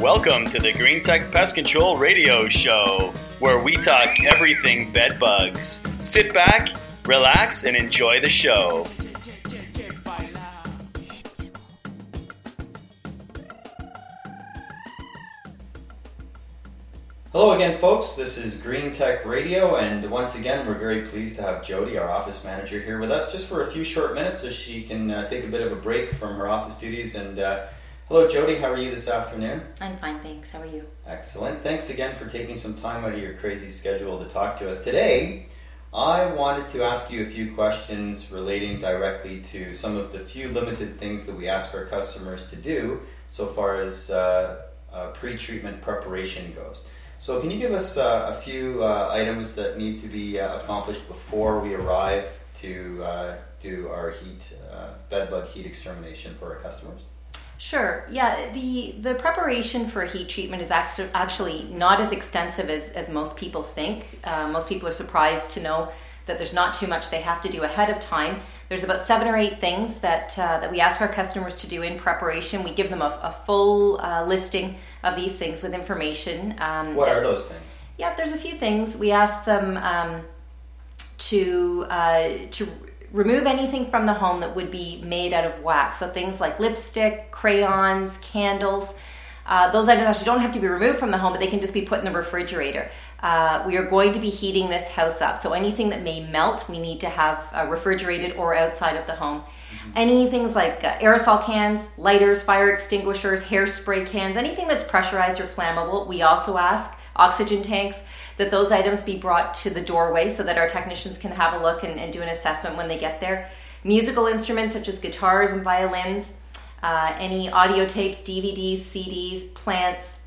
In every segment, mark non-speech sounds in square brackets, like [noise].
Welcome to the Green Tech Pest Control Radio Show, where we talk everything bed bugs. Sit back, relax, and enjoy the show. Hello again, folks. This is Green Tech Radio, and once again, we're very pleased to have Jodi, our office manager, here with us just for a few short minutes so she can uh, take a bit of a break from her office duties and uh, Hello, Jodi. How are you this afternoon? I'm fine, thanks. How are you? Excellent. Thanks again for taking some time out of your crazy schedule to talk to us. Today, I wanted to ask you a few questions relating directly to some of the few limited things that we ask our customers to do so far as uh, uh, pre treatment preparation goes. So, can you give us uh, a few uh, items that need to be uh, accomplished before we arrive to uh, do our heat, bedbug heat extermination for our customers? Sure. Yeah. The the preparation for heat treatment is actually not as extensive as, as most people think. Uh, most people are surprised to know that there's not too much they have to do ahead of time. There's about seven or eight things that uh, that we ask our customers to do in preparation. We give them a, a full uh, listing of these things with information. Um, what are those things? Yeah, there's a few things. We ask them um, to uh, to remove anything from the home that would be made out of wax. So things like lipstick, crayons, candles. Uh, those items actually don't have to be removed from the home, but they can just be put in the refrigerator. Uh, we are going to be heating this house up, so anything that may melt, we need to have uh, refrigerated or outside of the home. Mm-hmm. Any things like uh, aerosol cans, lighters, fire extinguishers, hairspray cans, anything that's pressurized or flammable, we also ask. Oxygen tanks that those items be brought to the doorway so that our technicians can have a look and, and do an assessment when they get there. Musical instruments such as guitars and violins, uh, any audio tapes, DVDs, CDs, plants,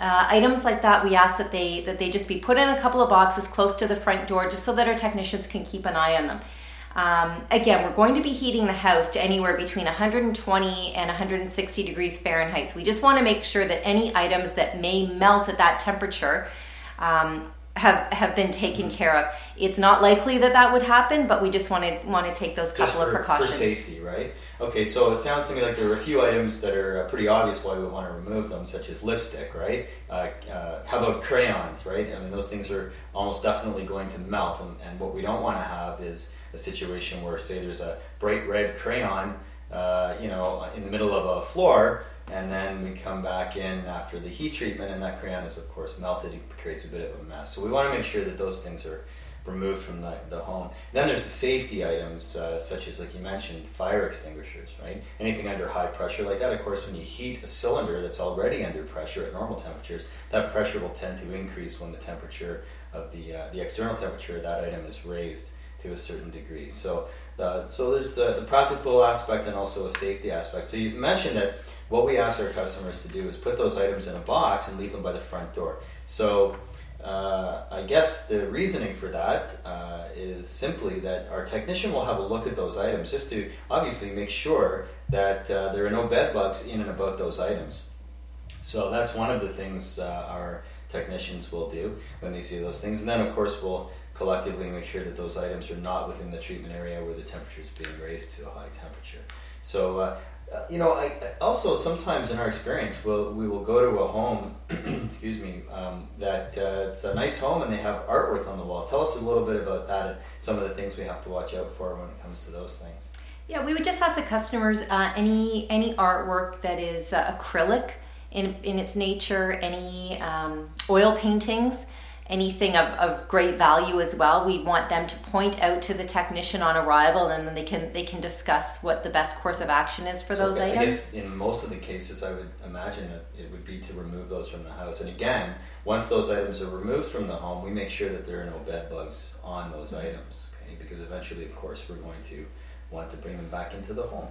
uh, items like that. We ask that they that they just be put in a couple of boxes close to the front door, just so that our technicians can keep an eye on them. Um, again, we're going to be heating the house to anywhere between 120 and 160 degrees Fahrenheit. So we just want to make sure that any items that may melt at that temperature um, have have been taken care of. It's not likely that that would happen, but we just want to want to take those couple for, of precautions for safety, right? Okay, so it sounds to me like there are a few items that are uh, pretty obvious why we want to remove them, such as lipstick, right? Uh, uh, how about crayons, right? I mean, those things are almost definitely going to melt, and, and what we don't want to have is a situation where, say, there's a bright red crayon, uh, you know, in the middle of a floor and then we come back in after the heat treatment, and that crayon is of course melted. It creates a bit of a mess. So we want to make sure that those things are removed from the, the home. Then there's the safety items, uh, such as, like you mentioned, fire extinguishers, right? Anything under high pressure like that. Of course, when you heat a cylinder that's already under pressure at normal temperatures, that pressure will tend to increase when the temperature of the, uh, the external temperature of that item is raised to a certain degree. So, uh, so there's the, the practical aspect and also a safety aspect. So you mentioned that what we ask our customers to do is put those items in a box and leave them by the front door. So uh, I guess the reasoning for that uh, is simply that our technician will have a look at those items just to obviously make sure that uh, there are no bed bugs in and about those items. So that's one of the things uh, our technicians will do when they see those things. And then, of course, we'll collectively make sure that those items are not within the treatment area where the temperature is being raised to a high temperature. So uh, you know, I, also sometimes in our experience, we'll, we will go to a home, [clears throat] excuse me, um, that uh, it's a nice home and they have artwork on the walls. Tell us a little bit about that and some of the things we have to watch out for when it comes to those things. Yeah, we would just ask the customers uh, any any artwork that is uh, acrylic in in its nature, any um, oil paintings anything of, of great value as well. We want them to point out to the technician on arrival and then they can they can discuss what the best course of action is for so those I items. guess in most of the cases i would imagine that it would be to remove those from the house. And again once those items are removed from the home we make sure that there are no bed bugs on those items okay? Because eventually of course we're going to want to bring them back into the home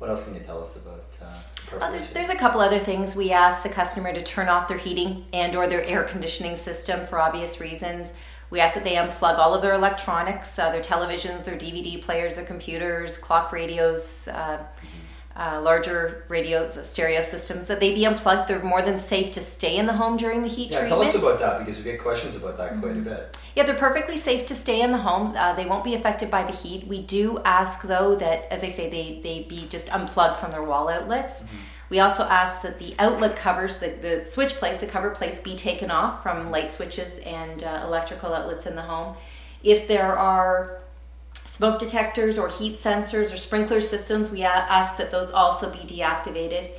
what else can you tell us about uh, uh, there's, there's, a couple other things. We ask the customer to turn off their heating and or their air conditioning system for obvious reasons. We ask that they unplug all of their electronics, uh, their televisions, their DVD players, their computers, clock radios, uh, mm-hmm uh, larger radio stereo systems that they be unplugged. They're more than safe to stay in the home during the heat yeah, treatment. tell us about that because we get questions about that mm-hmm. quite a mm-hmm. bit. Yeah, they're perfectly safe to stay in the home. Uh, they won't be affected by the heat. We do ask though that, as I say, they they be just unplugged from their wall outlets. Mm-hmm. We also ask that the outlet covers, the, the switch plates, the cover plates, be taken off from light switches and uh, electrical outlets in the home. If there are smoke detectors or heat sensors or sprinkler systems, we ask that those also be deactivated.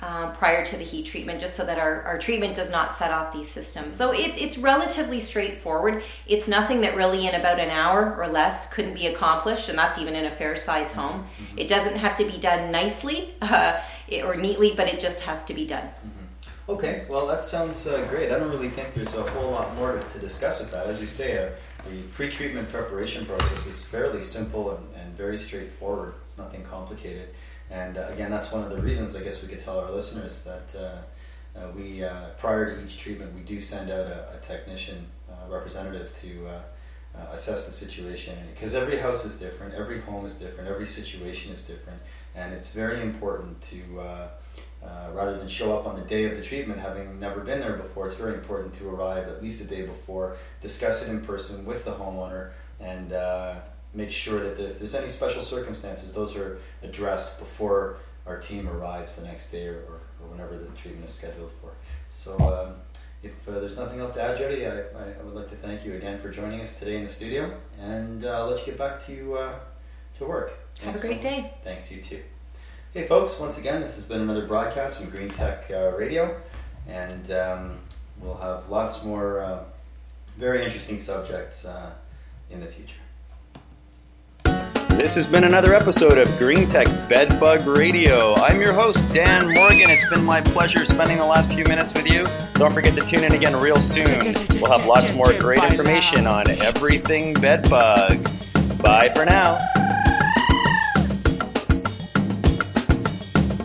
Um, prior to the heat treatment, just so that our, our treatment does not set off these systems. So it, it's relatively straightforward. It's nothing that really, in about an hour or less, couldn't be accomplished, and that's even in a fair size home. Mm-hmm. It doesn't have to be done nicely [laughs] uh, or neatly, but it just has to be done. Mm-hmm. Okay, well, that sounds uh, great. I don't really think there's a whole lot more to, to discuss with that. As you say, uh, the pre treatment preparation process is fairly simple and, and very straightforward, it's nothing complicated. And uh, again, that's one of the reasons I guess we could tell our listeners that uh, uh, we, uh, prior to each treatment, we do send out a, a technician representative to assess the situation. Because every house is different, every home is different, every situation is different, and it's very important to. Uh, rather than show up on the day of the treatment having never been there before, it's very important to arrive at least a day before, discuss it in person with the homeowner, and uh, make sure that the, if there's any special circumstances, those are addressed before our team arrives the next day or, or, or whenever the treatment is scheduled for. So, um, if uh, there's nothing else to add, Jodi, I, I, would like to thank you again for joining us today in the studio, and uh, I'll let you get back to uh, to work. Thanks Have a great so day. Thanks, you too. Hey, folks, once again, this has been another broadcast from Green Tech uh, Radio, and um, we'll have lots more uh, very interesting subjects uh, in the future. This has been another episode of Green Tech Bedbug Radio. I'm your host, Dan Morgan. It's been my pleasure spending the last few minutes with you. Don't forget to tune in again real soon. We'll have lots more great information on everything bedbug. Bye for now.